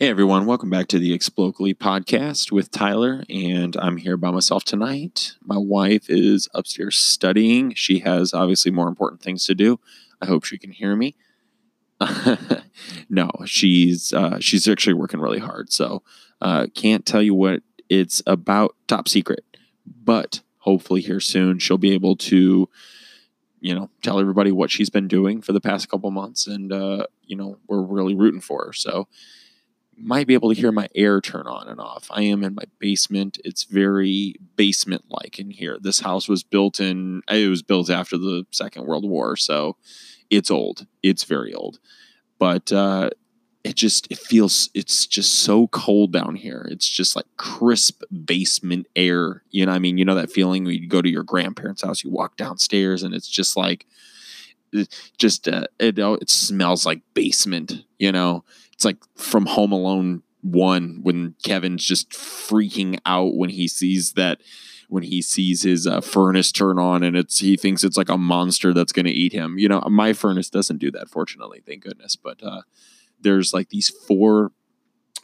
Hey everyone, welcome back to the Explocally podcast with Tyler, and I'm here by myself tonight. My wife is upstairs studying. She has obviously more important things to do. I hope she can hear me. no, she's uh, she's actually working really hard, so uh, can't tell you what it's about. Top secret, but hopefully here soon she'll be able to, you know, tell everybody what she's been doing for the past couple months, and uh, you know we're really rooting for her. So might be able to hear my air turn on and off. I am in my basement. It's very basement like in here. This house was built in it was built after the Second World War, so it's old. It's very old. But uh it just it feels it's just so cold down here. It's just like crisp basement air. You know, I mean, you know that feeling when you go to your grandparents' house, you walk downstairs and it's just like just uh, it it smells like basement, you know it's like from Home Alone one when Kevin's just freaking out when he sees that when he sees his uh, furnace turn on and it's he thinks it's like a monster that's going to eat him. You know, my furnace doesn't do that, fortunately, thank goodness. But uh, there's like these four.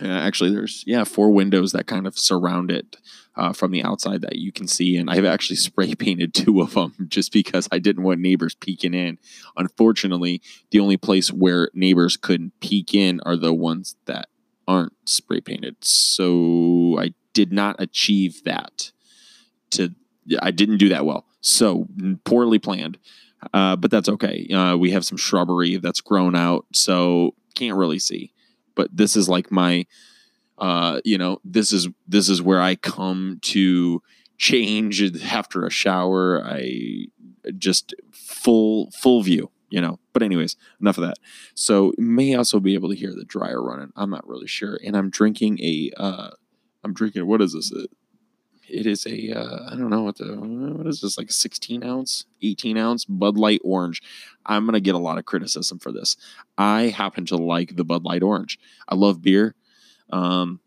Uh, actually, there's yeah four windows that kind of surround it uh, from the outside that you can see, and I've actually spray painted two of them just because I didn't want neighbors peeking in. Unfortunately, the only place where neighbors couldn't peek in are the ones that aren't spray painted. So I did not achieve that. To I didn't do that well. So poorly planned. Uh, but that's okay. Uh, we have some shrubbery that's grown out, so can't really see. But this is like my uh, you know, this is this is where I come to change after a shower. I just full full view, you know. But anyways, enough of that. So may also be able to hear the dryer running. I'm not really sure. And I'm drinking a uh, I'm drinking what is this? It is a uh, I don't know what the what is this like a 16 ounce, 18 ounce Bud Light Orange. I'm gonna get a lot of criticism for this. I happen to like the Bud Light Orange. I love beer. Um,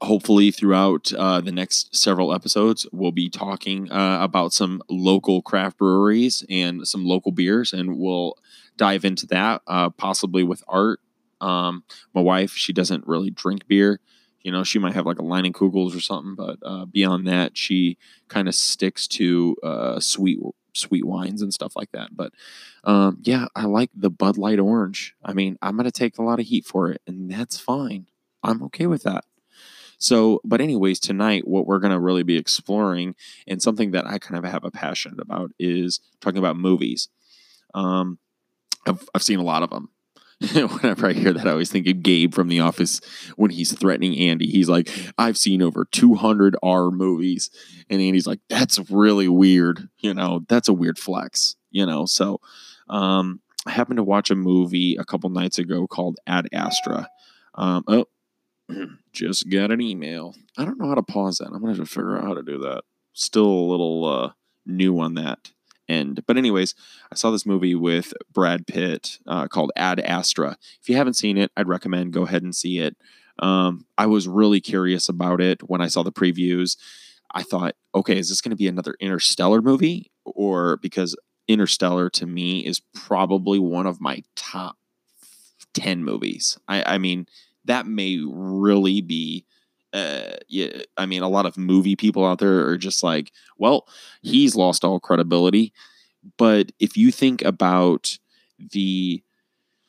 hopefully, throughout uh, the next several episodes, we'll be talking uh, about some local craft breweries and some local beers, and we'll dive into that uh, possibly with art. Um, my wife, she doesn't really drink beer. You know, she might have like a Leinenkugels or something, but uh, beyond that, she kind of sticks to uh, sweet sweet wines and stuff like that. But um, yeah, I like the Bud Light Orange. I mean, I'm gonna take a lot of heat for it, and that's fine. I'm okay with that. So, but anyways, tonight what we're going to really be exploring and something that I kind of have a passion about is talking about movies. Um, I've, I've seen a lot of them. Whenever I hear that, I always think of Gabe from The Office when he's threatening Andy. He's like, I've seen over 200 R movies. And Andy's like, that's really weird. You know, that's a weird flex, you know? So, um, I happened to watch a movie a couple nights ago called Ad Astra. Um, oh, just got an email. I don't know how to pause that. I'm gonna have to figure out how to do that. Still a little uh, new on that end. But anyways, I saw this movie with Brad Pitt uh, called Ad Astra. If you haven't seen it, I'd recommend go ahead and see it. Um, I was really curious about it when I saw the previews. I thought, okay, is this going to be another Interstellar movie? Or because Interstellar to me is probably one of my top 10 movies. I, I mean, that may really be uh, yeah, I mean, a lot of movie people out there are just like, well, he's lost all credibility. But if you think about the,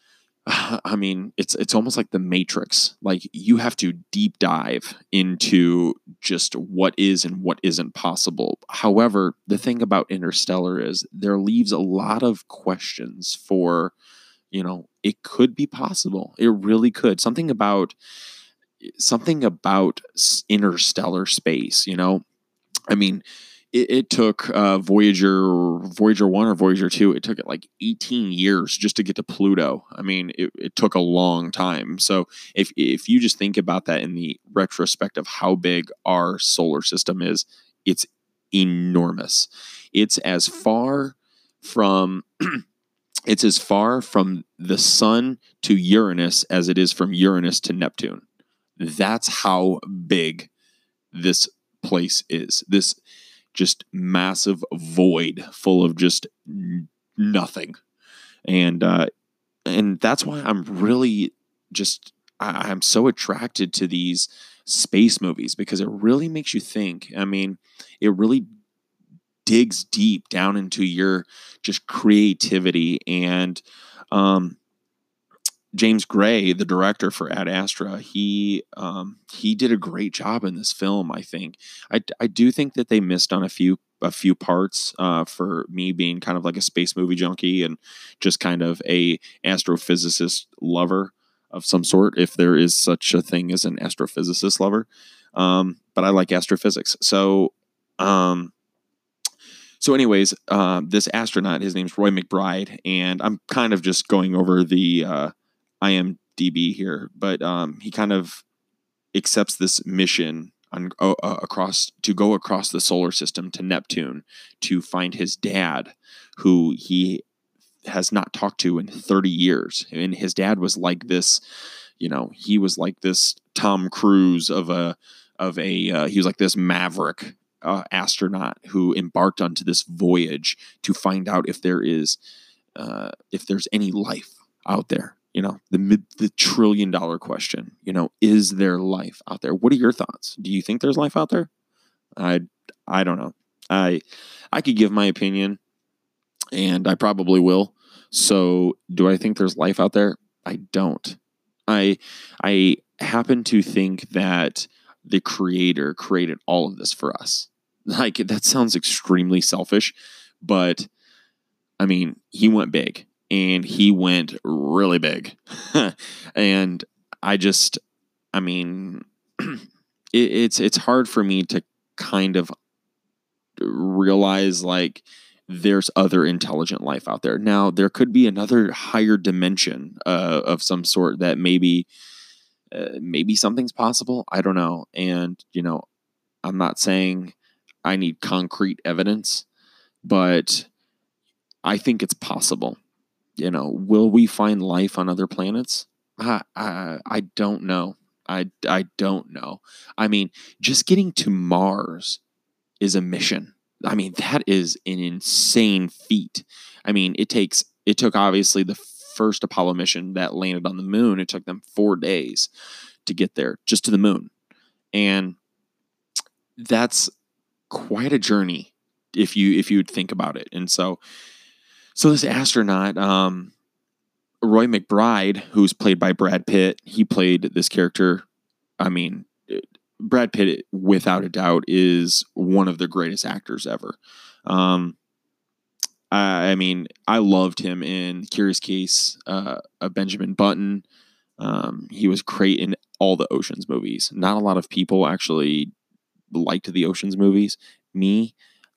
I mean, it's it's almost like the Matrix. Like you have to deep dive into just what is and what isn't possible. However, the thing about Interstellar is there leaves a lot of questions for you know it could be possible it really could something about something about interstellar space you know? I mean it, it took uh, voyager voyager 1 or voyager 2 it took it like 18 years just to get to pluto. I mean it, it took a long time. So if if you just think about that in the retrospect of how big our solar system is it's enormous. It's as far from it's as far from the sun to Uranus as it is from Uranus to Neptune. That's how big this place is. This just massive void full of just nothing. And uh and that's why I'm really just I, I'm so attracted to these space movies because it really makes you think. I mean, it really digs deep down into your just creativity and um, James Gray, the director for Ad Astra, he um, he did a great job in this film. I think I, I do think that they missed on a few a few parts uh, for me being kind of like a space movie junkie and just kind of a astrophysicist lover of some sort, if there is such a thing as an astrophysicist lover. Um, but I like astrophysics, so um, so, anyways, uh, this astronaut, his name's Roy McBride, and I'm kind of just going over the uh, IMDb here, but um, he kind of accepts this mission on, uh, across to go across the solar system to Neptune to find his dad, who he has not talked to in 30 years. And his dad was like this, you know, he was like this Tom Cruise of a of a uh, he was like this maverick uh, astronaut who embarked onto this voyage to find out if there is uh, if there's any life out there you know the the trillion dollar question you know is there life out there? What are your thoughts? Do you think there's life out there? I i don't know. I i could give my opinion and i probably will. So do i think there's life out there? I don't. I i happen to think that the creator created all of this for us. Like that sounds extremely selfish but i mean he went big and he went really big. and I just, I mean, it, it's it's hard for me to kind of realize like there's other intelligent life out there. Now there could be another higher dimension uh, of some sort that maybe uh, maybe something's possible. I don't know. And you know, I'm not saying I need concrete evidence, but I think it's possible you know, will we find life on other planets? I, I, I don't know. I, I don't know. I mean, just getting to Mars is a mission. I mean, that is an insane feat. I mean, it takes, it took obviously the first Apollo mission that landed on the moon, it took them four days to get there, just to the moon. And that's quite a journey if you if you would think about it. And so so this astronaut, um, Roy McBride, who's played by Brad Pitt, he played this character. I mean, Brad Pitt, without a doubt, is one of the greatest actors ever. Um, I, I, mean, I loved him in Curious Case uh, of Benjamin Button. Um, he was great in all the Ocean's movies. Not a lot of people actually liked the Ocean's movies. Me,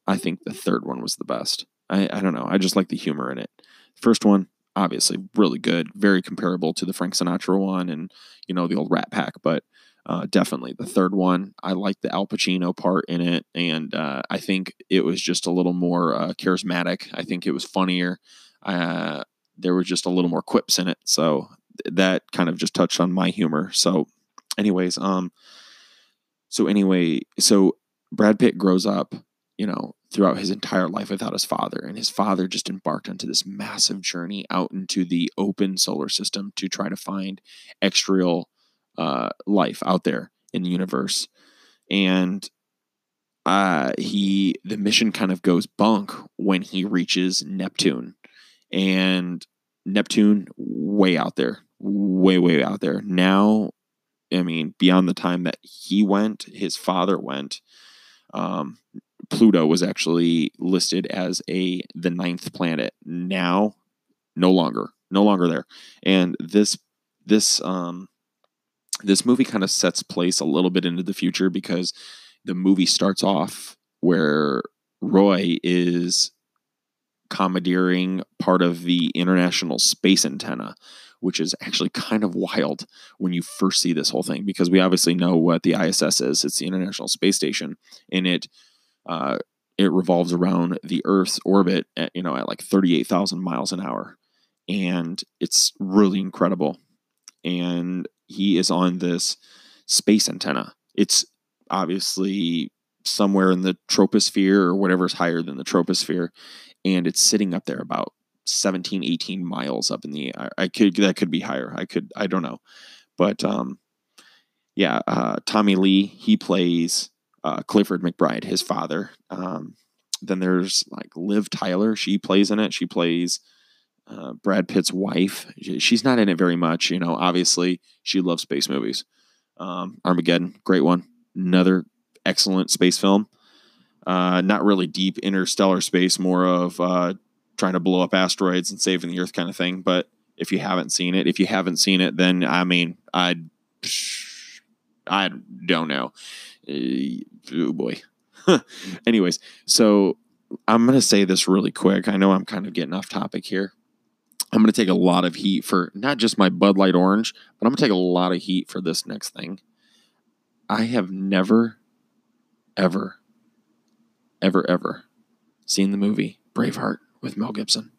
I think the third one was the best. I, I don't know. I just like the humor in it. First one, obviously, really good, very comparable to the Frank Sinatra one and, you know, the old Rat Pack, but uh, definitely the third one. I like the Al Pacino part in it, and uh, I think it was just a little more uh, charismatic. I think it was funnier. Uh, there were just a little more quips in it, so that kind of just touched on my humor. So, anyways, um, so anyway, so Brad Pitt grows up, you know, throughout his entire life without his father. And his father just embarked onto this massive journey out into the open solar system to try to find extraterrestrial uh, life out there in the universe. And uh, he the mission kind of goes bunk when he reaches Neptune, and Neptune way out there, way way out there. Now, I mean, beyond the time that he went, his father went. Um, Pluto was actually listed as a the ninth planet. Now, no longer, no longer there. And this this um this movie kind of sets place a little bit into the future because the movie starts off where Roy is commandeering part of the International Space Antenna, which is actually kind of wild when you first see this whole thing because we obviously know what the ISS is. It's the International Space Station, and it uh, it revolves around the Earth's orbit at you know at like thirty eight thousand miles an hour, and it's really incredible. And he is on this space antenna. It's obviously somewhere in the troposphere or whatever's higher than the troposphere and it's sitting up there about 17 18 miles up in the I, I could that could be higher i could i don't know But um, yeah, uh, Tommy Lee he plays uh, Clifford McBride, his father. Um, then there's like Liv Tyler, she plays in it. She plays uh, Brad Pitt's wife. She's not in it very much, you know. Obviously, she loves space movies. Um, Armageddon, great one. Another excellent space film. Uh, not really deep interstellar space, more of uh, trying to blow up asteroids and saving the Earth kind of thing. But if you haven't seen it, if you haven't seen it, then I mean, I, I don't know. Oh boy. Anyways, so I'm gonna say this really quick. I know I'm kind of getting off topic here. I'm going to take a lot of heat for not just my Bud Light Orange, but I'm going to take a lot of heat for this next thing. I have never, ever, ever, ever seen the movie Braveheart with Mel Gibson.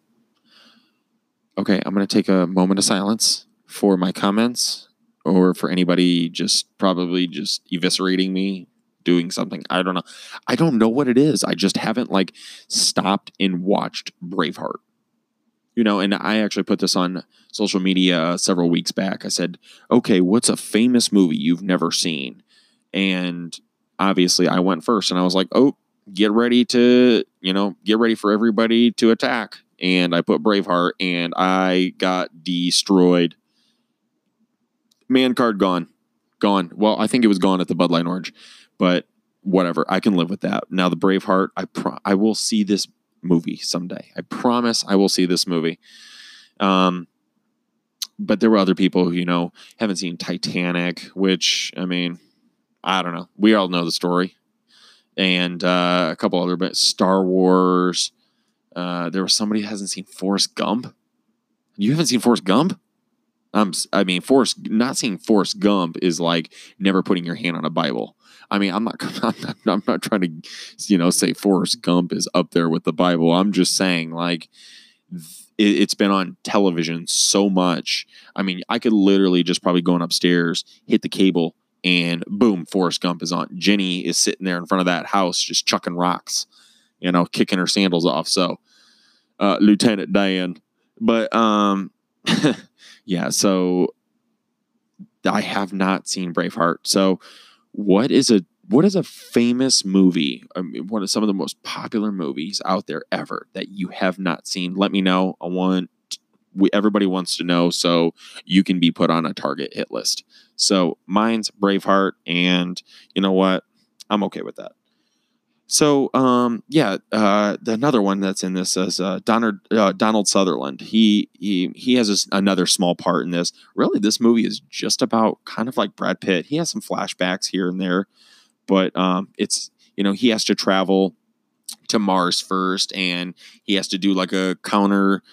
Okay, I'm going to take a moment of silence for my comments or for anybody just probably just eviscerating me doing something. I don't know. I don't know what it is. I just haven't like stopped and watched Braveheart you know, and I actually put this on social media uh, several weeks back. I said, okay, what's a famous movie you've never seen? And obviously I went first and I was like, oh, get ready to, you know, get ready for everybody to attack. And I put Braveheart and I got destroyed. Man card gone. Gone. Well, I think it was gone at the Bud Light Orange, but whatever. I can live with that. Now the Braveheart, I pro- I will see this movie someday. I promise I will see this movie. Um, but there were other people who, you know, haven't seen Titanic, which, I mean, I don't know. We all know the story. And uh, a couple other bits. Star Wars. Uh, there was somebody hasn't seen Forrest Gump. You haven't seen Forrest Gump? Um, I mean, Forrest not seeing Forrest Gump is like never putting your hand on a Bible. I mean, I'm not, I'm not, I'm not trying to, you know, say Forrest Gump is up there with the Bible. I'm just saying, like, it, has been on television so much. I mean, I could literally just probably going upstairs, hit the cable, and boom, Forrest Gump is on. Jenny is sitting there in front of that house, just chucking rocks, you know, kicking her sandals off. So, uh, Lieutenant Dan, but um, yeah. So I have not seen Braveheart. So what is a what is a famous movie? I mean, one of some of the most popular movies out there ever that you have not seen? Let me know. I want we, everybody wants to know, so you can be put on a target hit list. So mine's Braveheart, and you know what? I'm okay with that. So, um, yeah, uh, another one that's in this is uh, Donald, uh, Donald Sutherland. He he he has a, another small part in this. Really, this movie is just about kind of like Brad Pitt. He has some flashbacks here and there, but um, it's you know he has to travel to Mars first, and he has to do like a counter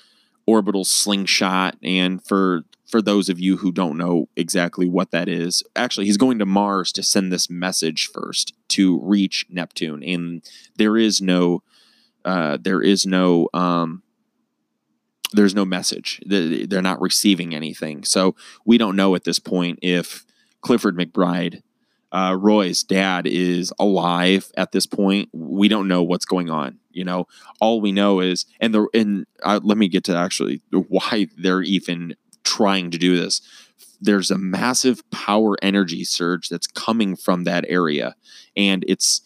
orbital slingshot. And for for those of you who don't know exactly what that is, actually, he's going to Mars to send this message first to reach Neptune, and there is no, uh, there is no, um, there's no message. They're not receiving anything, so we don't know at this point if Clifford McBride, uh, Roy's dad, is alive at this point. We don't know what's going on. You know, all we know is, and the and uh, let me get to actually why they're even trying to do this. There's a massive power energy surge that's coming from that area, and it's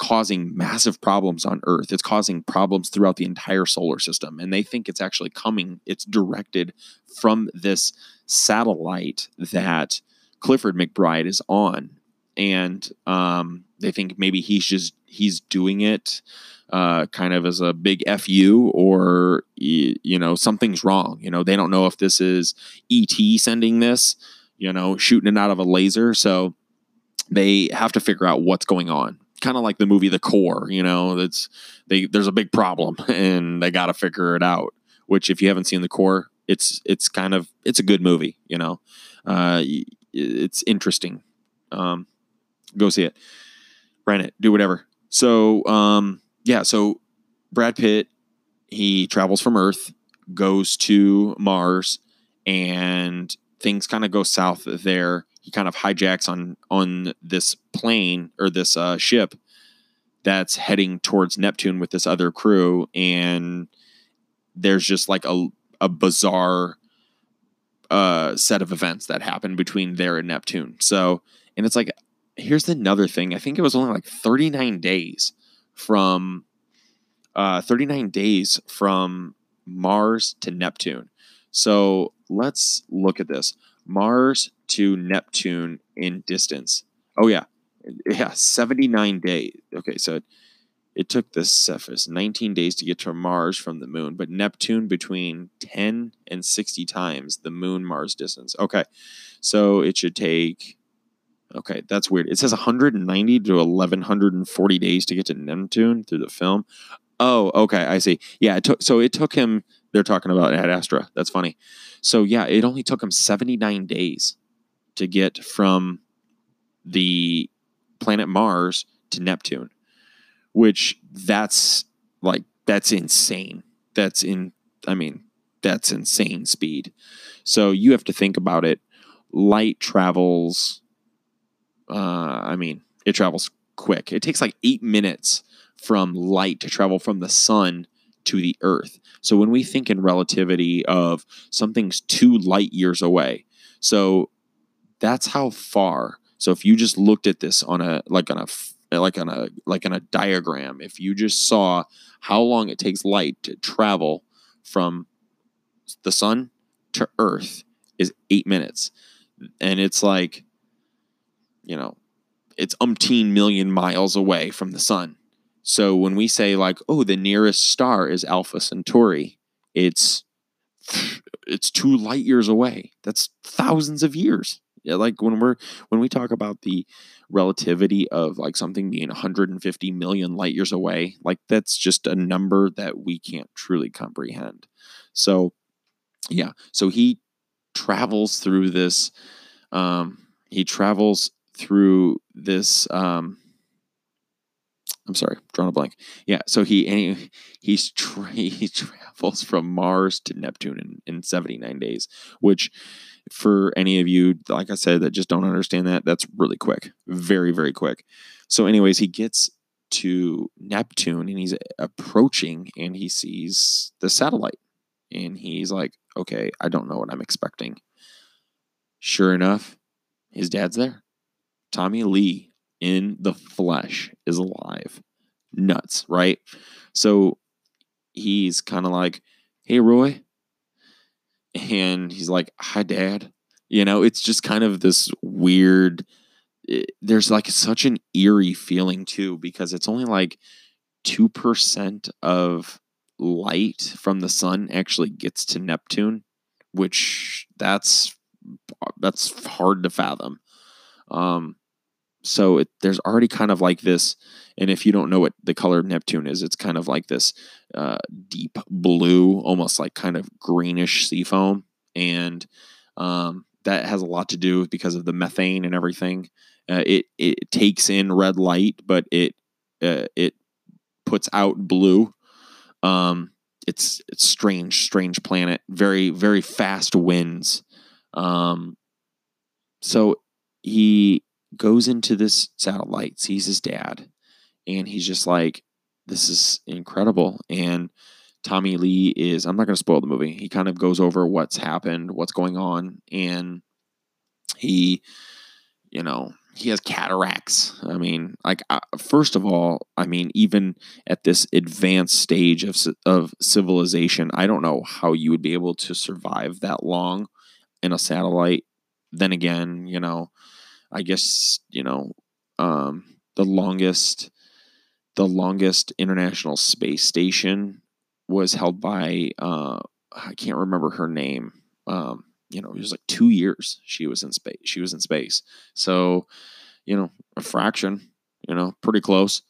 causing massive problems on Earth. It's causing problems throughout the entire solar system. And they think it's actually coming, it's directed from this satellite that Clifford McBride is on. And um, they think maybe he's just he's doing it uh, kind of as a big fu or you know something's wrong. You know they don't know if this is et sending this you know shooting it out of a laser. So they have to figure out what's going on. Kind of like the movie the core you know that's they there's a big problem and they got to figure it out which if you haven't seen the core it's it's kind of it's a good movie you know. Uh, it's interesting. Um, go see it. Rent it. Do whatever. So um, yeah, so Brad Pitt, he travels from Earth, goes to Mars, and things kind of go south there. He kind of hijacks on on this plane or this uh, ship that's heading towards Neptune with this other crew, and there's just like a a bizarre uh, set of events that happened between there and Neptune. So, and it's like, here's another thing. I think it was only like 39 days from, uh, 39 days from Mars to Neptune. So let's look at this Mars to Neptune in distance. Oh, yeah. Yeah, 79 days. Okay, so it took the Cepheus 19 days to get to Mars from the moon, but Neptune between 10 and 60 times the moon Mars distance. Okay, so it should take. Okay, that's weird. It says 190 to 1140 days to get to Neptune through the film. Oh, okay, I see. Yeah, it took. So it took him. They're talking about Ad Astra. That's funny. So yeah, it only took him 79 days to get from the planet Mars to Neptune which that's like that's insane. That's in I mean, that's insane speed. So you have to think about it. Light travels uh I mean, it travels quick. It takes like 8 minutes from light to travel from the sun to the earth. So when we think in relativity of something's 2 light years away. So that's how far. So if you just looked at this on a like on a like on a like on a diagram if you just saw how long it takes light to travel from the sun to earth is eight minutes and it's like you know it's umpteen million miles away from the sun so when we say like oh the nearest star is alpha centauri it's it's two light years away that's thousands of years yeah, like when we're when we talk about the relativity of like something being 150 million light years away, like that's just a number that we can't truly comprehend. So, yeah, so he travels through this. Um, he travels through this. Um, I'm sorry, drawn a blank. Yeah, so he he he's tra- he travels from Mars to Neptune in, in 79 days, which for any of you, like I said, that just don't understand that, that's really quick, very, very quick. So, anyways, he gets to Neptune and he's approaching and he sees the satellite. And he's like, okay, I don't know what I'm expecting. Sure enough, his dad's there. Tommy Lee in the flesh is alive. Nuts, right? So he's kind of like, hey, Roy, and he's like, "Hi, Dad." You know, it's just kind of this weird. It, there's like such an eerie feeling too because it's only like two percent of light from the sun actually gets to Neptune, which that's that's hard to fathom. Um, so it, there's already kind of like this and if you don't know what the color of neptune is it's kind of like this uh, deep blue almost like kind of greenish sea foam and um, that has a lot to do because of the methane and everything. Uh, it, it takes in red light but it uh, it puts out blue. Um, it's it's strange strange planet. Very very fast winds. Um, so he goes into this satellite, sees his dad, and he's just like, this is incredible. And Tommy Lee is, I'm not going to spoil the movie. He kind of goes over what's happened, what's going on, and he, you know, he has cataracts. I mean, like, uh, first of all, I mean, even at this advanced stage of, of civilization, I don't know how you would be able to survive that long in a satellite. Then again, you know, I guess you know um, the longest the longest international space station was held by uh, I can't remember her name. Um, you know, it was like two years she was in space. She was in space. So, you know, a fraction. You know, pretty close.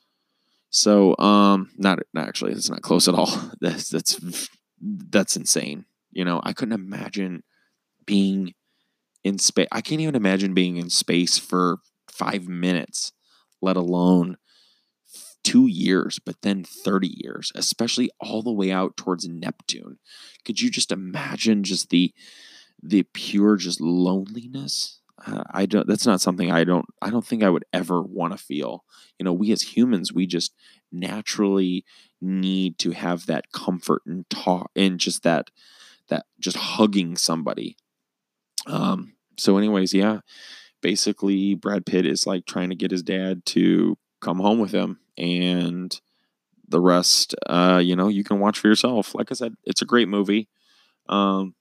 So, um, not, not actually, it's not close at all. That's that's that's insane. You know, I couldn't imagine being in space. I can't even imagine being in space for five minutes, let alone two years, but then 30 years, especially all the way out towards Neptune. Could you just imagine just the the pure just loneliness? Uh, I don't that's not something I don't I don't think I would ever want to feel. You know, we as humans, we just naturally need to have that comfort and talk and just that that just hugging somebody Um, so, anyways, yeah, basically, Brad Pitt is like trying to get his dad to come home with him, and the rest, uh, you know, you can watch for yourself. Like I said, it's a great movie. Um,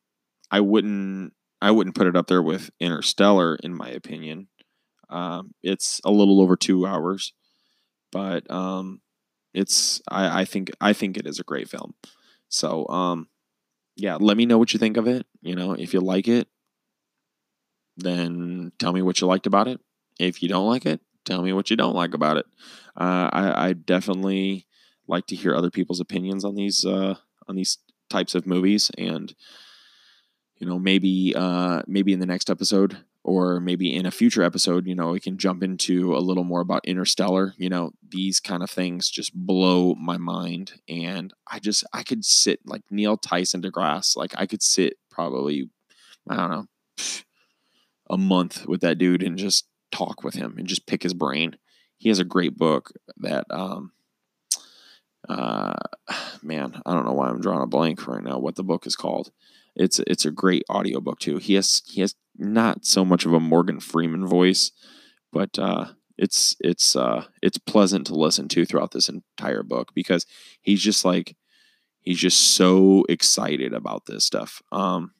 I wouldn't, I wouldn't put it up there with Interstellar, in my opinion. Um, it's a little over two hours, but um, it's, I, I think, I think it is a great film. So, um, yeah, let me know what you think of it. You know, if you like it, then tell me what you liked about it. If you don't like it, tell me what you don't like about it. Uh, I, I, definitely like to hear other people's opinions on these uh, on these types of movies, and you know maybe uh, maybe in the next episode or maybe in a future episode, you know, we can jump into a little more about Interstellar. You know, these kind of things just blow my mind, and I just I could sit like Neil Tyson DeGrasse, like I could sit probably I don't know a month with that dude and just talk with him and just pick his brain. He has a great book that, um, uh, man, I don't know why I'm drawing a blank right now. What the book is called? It's it's a great audiobook too. He has he has not so much of a Morgan Freeman voice, but uh, it's it's uh, it's pleasant to listen to throughout this entire book because he's just like he's just so excited about this stuff. Um,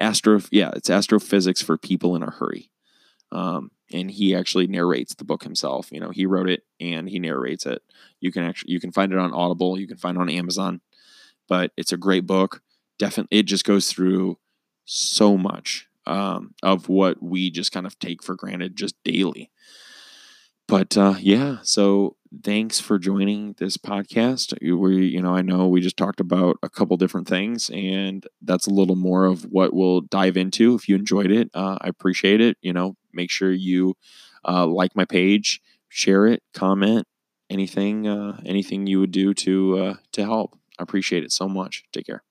astro yeah it's astrophysics for people in a hurry. Um, and he actually narrates the book himself you know he wrote it and he narrates it. You can actually you can find it on audible you can find it on amazon but it's a great book. Definitely it just goes through so much um, of what we just kind of take for granted just daily. But uh, yeah so thanks for joining this podcast. We, you know, I know we just talked about a couple different things, and that's a little more of what we'll dive into. If you enjoyed it, uh, I appreciate it. You know, make sure you uh, like my page, share it, comment, anything, uh, anything you would do to uh, to help. I appreciate it so much. Take care.